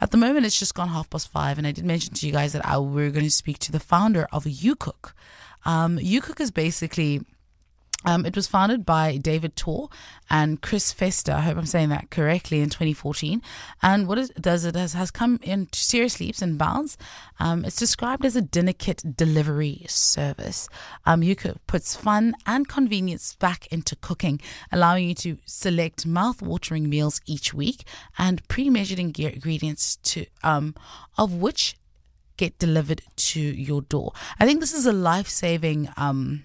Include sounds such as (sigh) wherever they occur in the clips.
At the moment, it's just gone half past five, and I did mention to you guys that I, we are going to speak to the founder of UCook. Um, UCook is basically um, it was founded by David Torr and Chris Fester. I hope I'm saying that correctly in 2014. And what it does, it has, has come in serious leaps and bounds. Um, it's described as a dinner kit delivery service. Um, UCook puts fun and convenience back into cooking, allowing you to select mouth-watering meals each week and pre-measured ingredients to um, of which get delivered to your door. I think this is a life-saving um,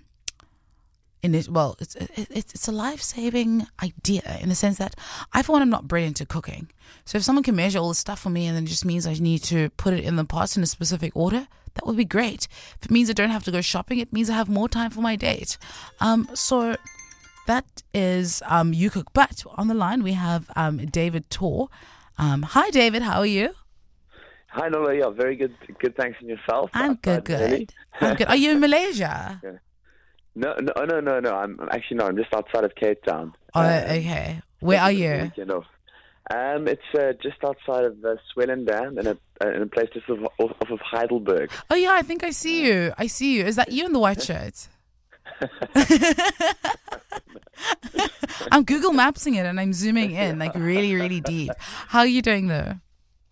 in it well it's it's, it's a life-saving idea in the sense that i for one am not brilliant at cooking so if someone can measure all the stuff for me and then it just means i need to put it in the pots in a specific order that would be great if it means i don't have to go shopping it means i have more time for my date um so that is um UCook but on the line we have um david torr um hi david how are you Hi, Nolo. Yeah, very good. Good. Thanks, and yourself. I'm good. Good. I'm good. Are you in Malaysia? (laughs) Yeah. No, no, no, no, no. I'm actually no. I'm just outside of Cape Town. Oh, um, okay. Where are you? Um, it's uh, just outside of uh, Swellendam in a uh, in a place just off, off of Heidelberg. Oh yeah, I think I see you. I see you. Is that you in the white (laughs) shirt? (laughs) I'm Google Mapsing it and I'm zooming in (laughs) like really, really deep. How are you doing though?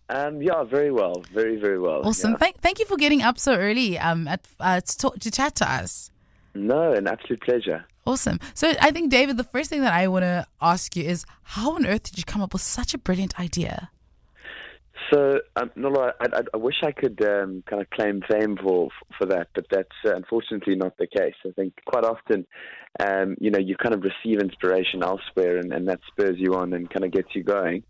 Um, yeah, very well, very, very well. Awesome. Yeah. Thank, thank you for getting up so early. Um, at, uh, to, talk, to chat to us. No, an absolute pleasure. Awesome. So I think, David, the first thing that I want to ask you is how on earth did you come up with such a brilliant idea? So, um, no, I, I, I, wish I could um, kind of claim fame for for that, but that's uh, unfortunately not the case. I think quite often, um, you know, you kind of receive inspiration elsewhere, and, and that spurs you on and kind of gets you going.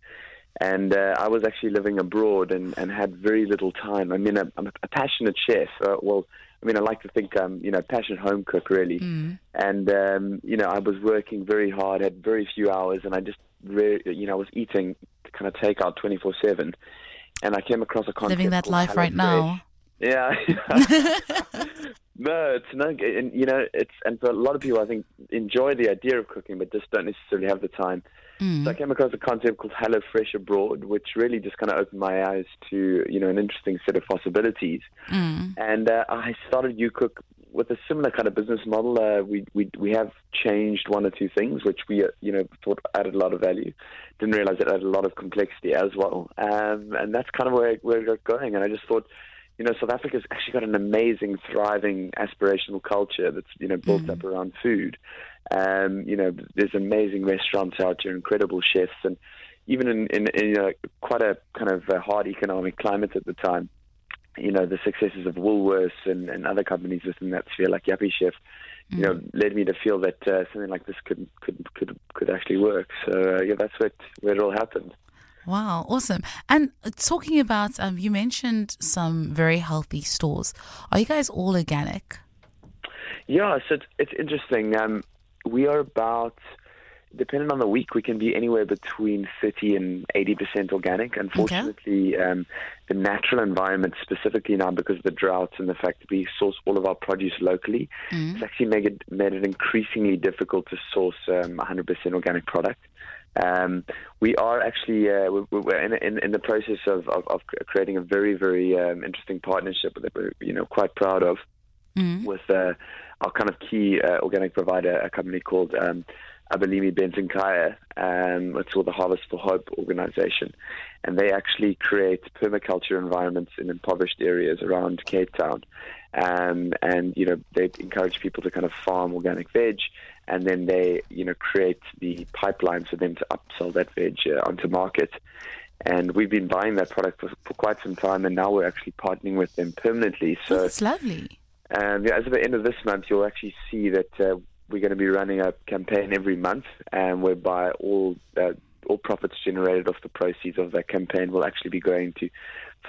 And uh, I was actually living abroad and, and had very little time. I mean, I'm a passionate chef. Uh, well, I mean, I like to think I'm, you know, passionate home cook really. Mm. And, um, you know, I was working very hard, had very few hours, and I just, re- you know, I was eating kind of takeout 24 7. And I came across a concept. Living that life right now. Yeah. (laughs) (laughs) no, it's no, and you know, it's and for a lot of people, I think enjoy the idea of cooking, but just don't necessarily have the time. Mm. So I came across a concept called Hello Fresh Abroad, which really just kind of opened my eyes to you know an interesting set of possibilities. Mm. And uh, I started UCook with a similar kind of business model. Uh, we we we have changed one or two things, which we uh, you know thought added a lot of value. Didn't realize it added a lot of complexity as well. Um, and that's kind of where where it got going. And I just thought you know, South Africa's actually got an amazing, thriving, aspirational culture that's, you know, built mm. up around food. Um, you know, there's amazing restaurants out here, incredible chefs, and even in, in, in you know, quite a kind of a hard economic climate at the time, you know, the successes of Woolworths and, and other companies within that sphere, like Yuppiechef, Chef, you know, mm. led me to feel that uh, something like this could could could could actually work. So uh, yeah, that's what where it all happened. Wow, awesome. And uh, talking about, um, you mentioned some very healthy stores. Are you guys all organic? Yeah, so it's, it's interesting. Um, we are about, depending on the week, we can be anywhere between 30 and 80% organic. Unfortunately, okay. um, the natural environment, specifically now because of the droughts and the fact that we source all of our produce locally, mm. it's actually made it, made it increasingly difficult to source um, 100% organic product. Um, we are actually uh, we're in, in, in, the process of, of, of, creating a very very um, interesting partnership that we're you know quite proud of mm. with uh, our kind of key uh, organic provider, a company called um, Abalimi Bezekhaya. Um, it's called the Harvest for Hope organization, and they actually create permaculture environments in impoverished areas around Cape Town. Um, and you know they encourage people to kind of farm organic veg, and then they you know create the pipeline for them to upsell that veg uh, onto market. And we've been buying that product for, for, quite some time, and now we're actually partnering with them permanently. So that's lovely. And yeah, as of the end of this month, you'll actually see that uh, we're going to be running a campaign every month, and whereby all uh, all profits generated off the proceeds of that campaign will actually be going to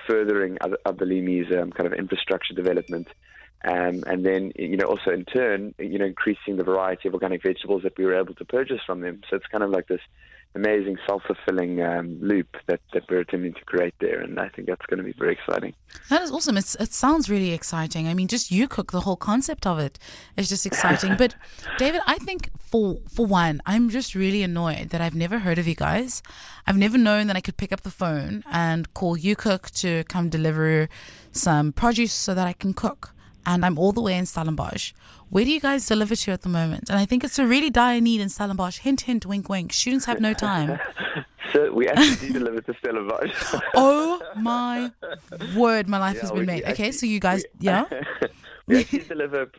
furthering Abalimi's um, kind of infrastructure development. Um, and then, you know, also in turn, you know, increasing the variety of organic vegetables that we were able to purchase from them. So it's kind of like this amazing self-fulfilling um, loop that, that we're attempting to create there, and I think that's going to be very exciting. That is awesome. It's, it sounds really exciting. I mean, just UCook the whole concept of it is just exciting. but (laughs) David, I think for for one, I'm just really annoyed that I've never heard of you guys. I've never known that I could pick up the phone and call UCook to come deliver some produce so that I can cook and I'm all the way in Stellenbosch. Where do you guys deliver to at the moment? And I think it's a really dire need in Stellenbosch. Hint, hint, wink, wink. Students have no time. (laughs) so we actually do deliver to Stellenbosch. (laughs) oh my word, my life yeah, has been made. Okay, so you guys, we, yeah? (laughs) we actually deliver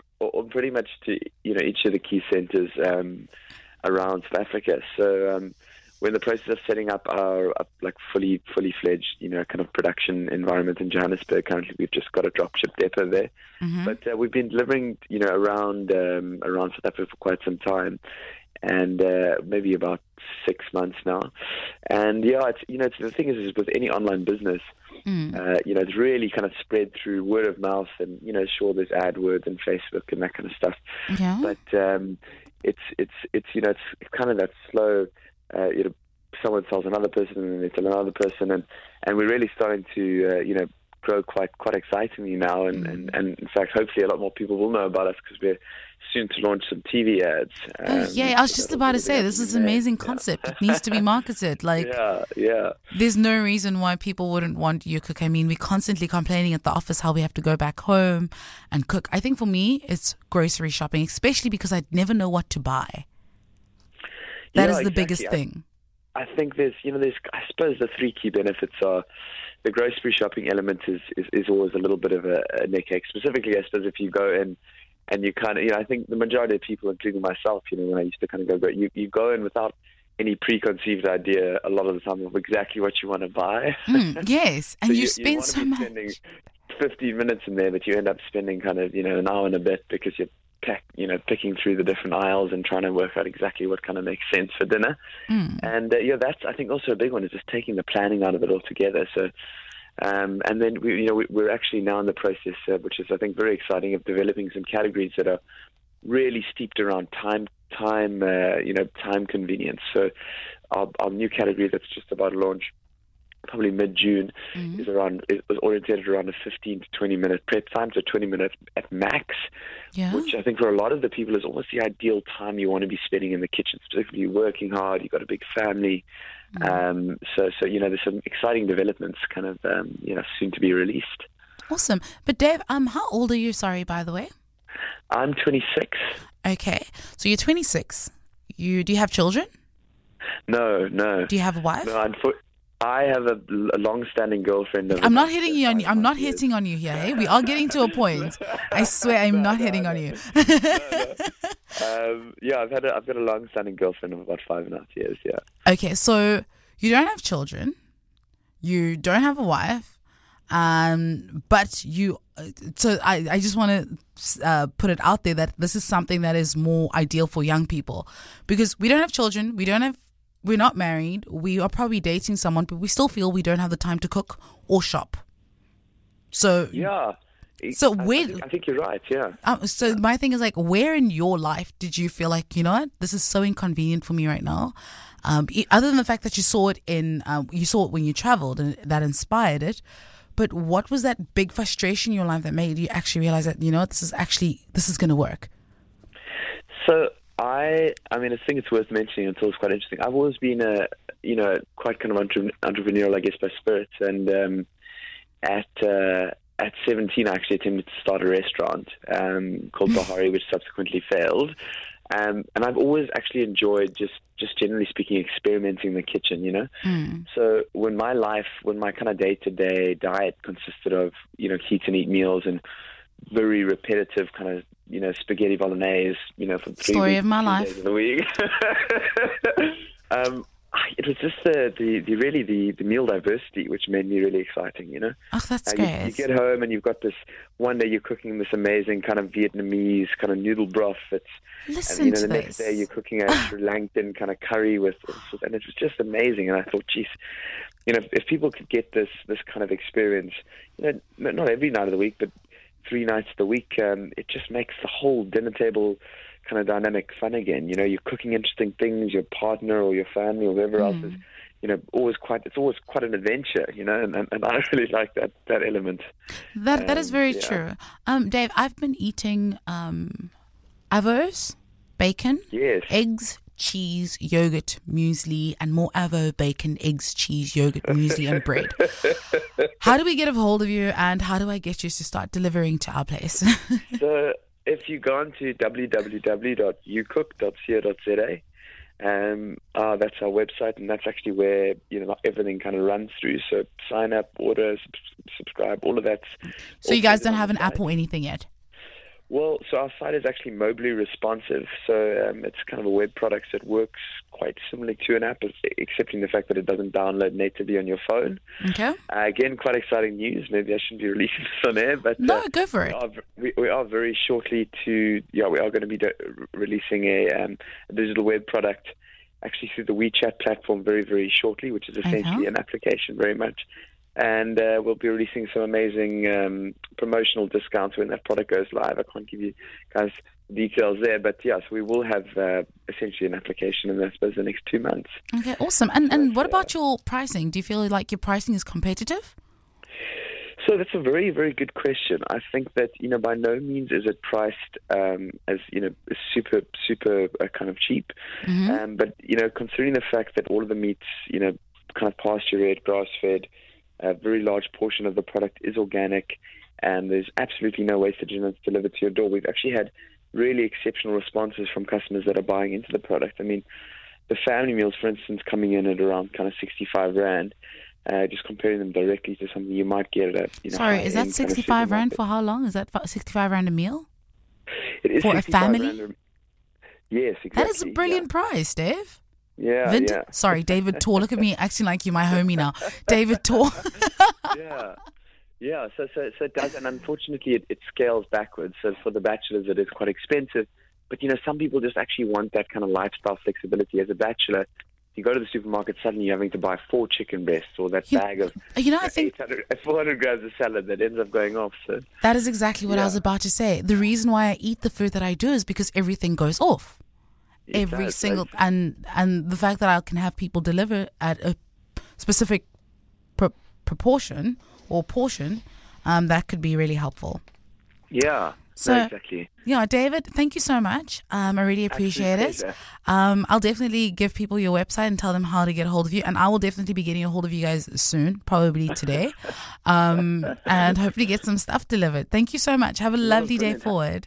pretty much to you know each of the key centres um, around South Africa. So um, we're in the process of setting up our like fully fully fledged you know kind of production environment in Johannesburg. Currently, we've just got a dropship depot there, mm-hmm. but uh, we've been delivering you know around um, around South Africa for quite some time, and uh, maybe about six months now. And yeah, it's you know it's, the thing is, is with any online business, mm. uh, you know it's really kind of spread through word of mouth, and you know sure there's AdWords and Facebook and that kind of stuff, yeah. but um, it's it's it's you know it's kind of that slow uh, you know, someone tells another person and they tell another person, and and we're really starting to uh, you know grow quite quite excitingly now, and, mm. and and in fact, hopefully, a lot more people will know about us because we're soon to launch some TV ads. Um, oh, yeah, I was just about to say this is an amazing concept. it needs to be marketed. (laughs) Like, yeah, yeah. There's no reason why people wouldn't want UCook. I mean, we're constantly complaining at the office how we have to go back home and cook. I think for me, it's grocery shopping, especially because I never know what to buy. That yeah, is the exactly. biggest thing. I, think there's, you know, there's, I suppose the three key benefits are the grocery shopping element is, is, is always a little bit of a, a neck ache. Specifically, I suppose if you go in and you kind of, you know, I think the majority of people, including myself, you know, when I used to kind of go, but you, you go in without any preconceived idea a lot of the time of exactly what you want to buy. Mm, (laughs) yes, and so you, you spend so much. 15 minutes in there, but you end up spending kind of, you know, an hour and a bit because you're pack, you know, picking through the different aisles and trying to work out exactly what kind of makes sense for dinner. Mm. And uh, yeah, that's I think also a big one is just taking the planning out of it altogether. So. Um, and then we, you know, we, are actually now in the process, uh, which is I think very exciting, of developing some categories that are really steeped around time, time, uh, you know, time convenience. So our, our new category that's just about to launch probably mid June, mm-hmm. is around it was oriented around a 15 to 20 minute prep time, so 20 minutes at max, yeah. which I think for a lot of the people is almost the ideal time you want to be spending in the kitchen, specifically working hard. You've got a big family, mm-hmm. um, so so you know there's some exciting developments kind of um, you know soon to be released. Awesome, but Dave, um, how old are you? Sorry, by the way. I'm 26. Okay, so you're 26. You do you have children? No, no. Do you have a wife? No, unfo- I have a, a long-standing girlfriend. I'm not hitting you on. I'm not years. hitting on you here. Hey, we are getting to a (laughs) point. I swear, I'm no, not no, hitting no. on you. (laughs) um, yeah, I've had a, I've got a long-standing girlfriend of about five and a half years. Yeah. Okay, so you don't have children, you don't have a wife, um, but you. So I, I just want to uh, put it out there that this is something that is more ideal for young people because we don't have children, we don't have we're not married. We are probably dating someone, but we still feel we don't have the time to cook or shop. So yeah. So I, where? I think, I think, you're right. Yeah. Um, so yeah. my thing is like, where in your life did you feel like you know what this is so inconvenient for me right now? Um, other than the fact that you saw it in, um, you saw it when you traveled and that inspired it. But what was that big frustration in your life that made you actually realize that you know what this is actually this is going to work? So I, I mean, I think it's worth mentioning. Until it's quite interesting. I've always been a, you know, quite kind of entre- entrepreneurial, I guess, by spirit. And um, at uh, at 17, I actually attempted to start a restaurant um, called (laughs) Bahari, which subsequently failed. Um, and I've always actually enjoyed just, just generally speaking, experimenting in the kitchen, you know? Mm. So when my life, when my kind of day to day diet consisted of, you know, heat and eat meals and very repetitive kind of you know spaghetti bolognese you know for three story weeks, of my life of the week. (laughs) um, it was just the, the, the, really the, the meal diversity which made me really exciting, you know. Oh, that's uh, great. You, you, get home and you've got this one day you're cooking this amazing kind of Vietnamese kind of noodle broth. It's Listen and, you know, the next day you're cooking a Sri Lankan kind of curry with, and it was just amazing. And I thought, geez, you know, if, if people could get this this kind of experience, you know, not every night of the week, but three nights a week, um, it just makes the whole dinner table kind of dynamic fun again. You know, you're cooking interesting things. Your partner or your family or whoever else is, you know, always quite. It's always quite an adventure. You know, and, and, and I (laughs) really like that that element. That that is Um, very yeah. true. Um, Dave, I've been eating um, avos, bacon, Yes. eggs, cheese, yogurt, muesli, and more avo, bacon, eggs, cheese, yogurt, muesli, and bread. (laughs) How do we get a hold of you, and how do I get you to start delivering to our place? (laughs) So if you go on to www.ucook.co.za, um, uh, that's our website, and that's actually where you know everything kind of runs through. So sign up, order, subscribe, all of that. so you guys don't have an app or anything yet. Well, so our site is actually mobily responsive. So um, it's kind of a web product that works quite similarly to an app, excepting the fact that it doesn't download natively on your phone. Okay. Uh, again, quite exciting news. Maybe I shouldn't be releasing this on air, but No, uh, go for we it. are, we, we are very shortly to yeah we are going to be do- releasing a, um, a digital web product actually through the WeChat platform very very shortly, which is essentially an application very much. And uh, we'll be releasing some amazing um, promotional discounts when that product goes live. I can't give you guys details there, but yes, we will have uh, essentially an application in I suppose the next two months. Okay, awesome. And and what uh, about your pricing? Do you feel like your pricing is competitive? So that's a very, very good question. I think that you know by no means is it priced um, as you know super, super uh, kind of cheap. Um, but you know, considering the fact that all of the meats, you know, kind of pasture-raised, grass-fed, a very large portion of the product is organic, and there's absolutely no wastage and it's delivered to your door. We've actually had really exceptional responses from customers that are buying into the product. I mean, the family meals, for instance, coming in at around kind of 65 rand. Uh, just comparing them directly to something you might get at a you know, Sorry, is that high-end kind of 65 rand for how long? Is that 65 rand a meal? It is for a family? a- Yes, exactly. That is a brilliant price, Dave. Yeah, Vint- yeah, Sorry, David Torr. Look at me acting like you're my homie now. (laughs) David Torr. (laughs) yeah. Yeah, so so so it does, and unfortunately, it, it scales backwards. So for the bachelors, it is quite expensive. But you know, some people just actually want that kind of lifestyle flexibility. As a bachelor, you go to the supermarket, suddenly you're having to buy four chicken breasts or that You- bag of (laughs) you know, I uh, think 400 uh, grams of salad that ends up going off. So that is exactly what I was about to say. The reason why I eat the food that I do is because everything goes off. It Every does, single and and the fact that I can have people deliver at a specific pro- proportion or portion, um, that could be really helpful. yeah, So- no, exactly. Yeah, David, thank you so much. Um, I really appreciate it. Um, I'll definitely give people your website and tell them how to get a hold of you. And I will definitely be getting a hold of you guys soon, probably today, (laughs) um, and hopefully get some stuff delivered. Thank you so much. Have a lovely day forward.